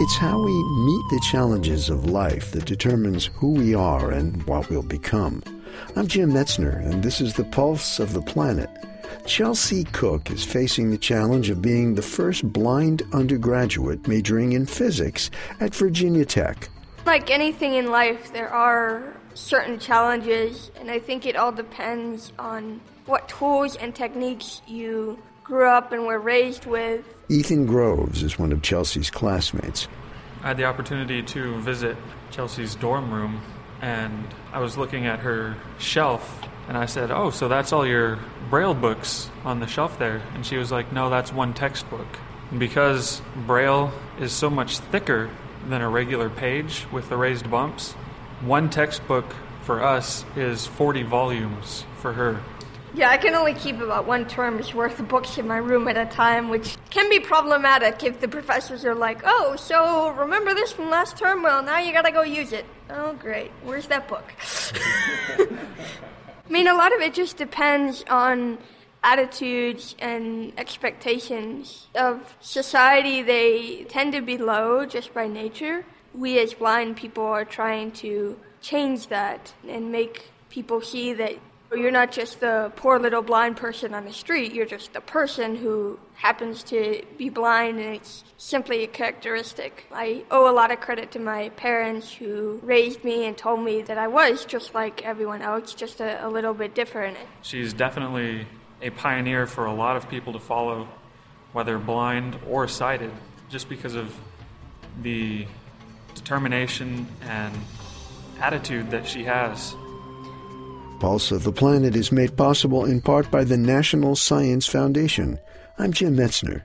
It's how we meet the challenges of life that determines who we are and what we'll become. I'm Jim Metzner, and this is the Pulse of the Planet. Chelsea Cook is facing the challenge of being the first blind undergraduate majoring in physics at Virginia Tech. Like anything in life, there are certain challenges, and I think it all depends on what tools and techniques you grew up and were raised with. Ethan Groves is one of Chelsea's classmates. I had the opportunity to visit Chelsea's dorm room, and I was looking at her shelf, and I said, Oh, so that's all your Braille books on the shelf there? And she was like, No, that's one textbook. And because Braille is so much thicker than a regular page with the raised bumps, one textbook for us is 40 volumes for her. Yeah, I can only keep about one term's worth of books in my room at a time, which can be problematic if the professors are like, oh, so remember this from last term? Well, now you gotta go use it. Oh, great. Where's that book? I mean, a lot of it just depends on attitudes and expectations of society. They tend to be low just by nature. We as blind people are trying to change that and make people see that you're not just the poor little blind person on the street, you're just the person who happens to be blind and it's simply a characteristic. I owe a lot of credit to my parents who raised me and told me that I was just like everyone else, just a, a little bit different. She's definitely a pioneer for a lot of people to follow, whether blind or sighted, just because of the determination and attitude that she has. Pulse of the Planet is made possible in part by the National Science Foundation. I'm Jim Metzner.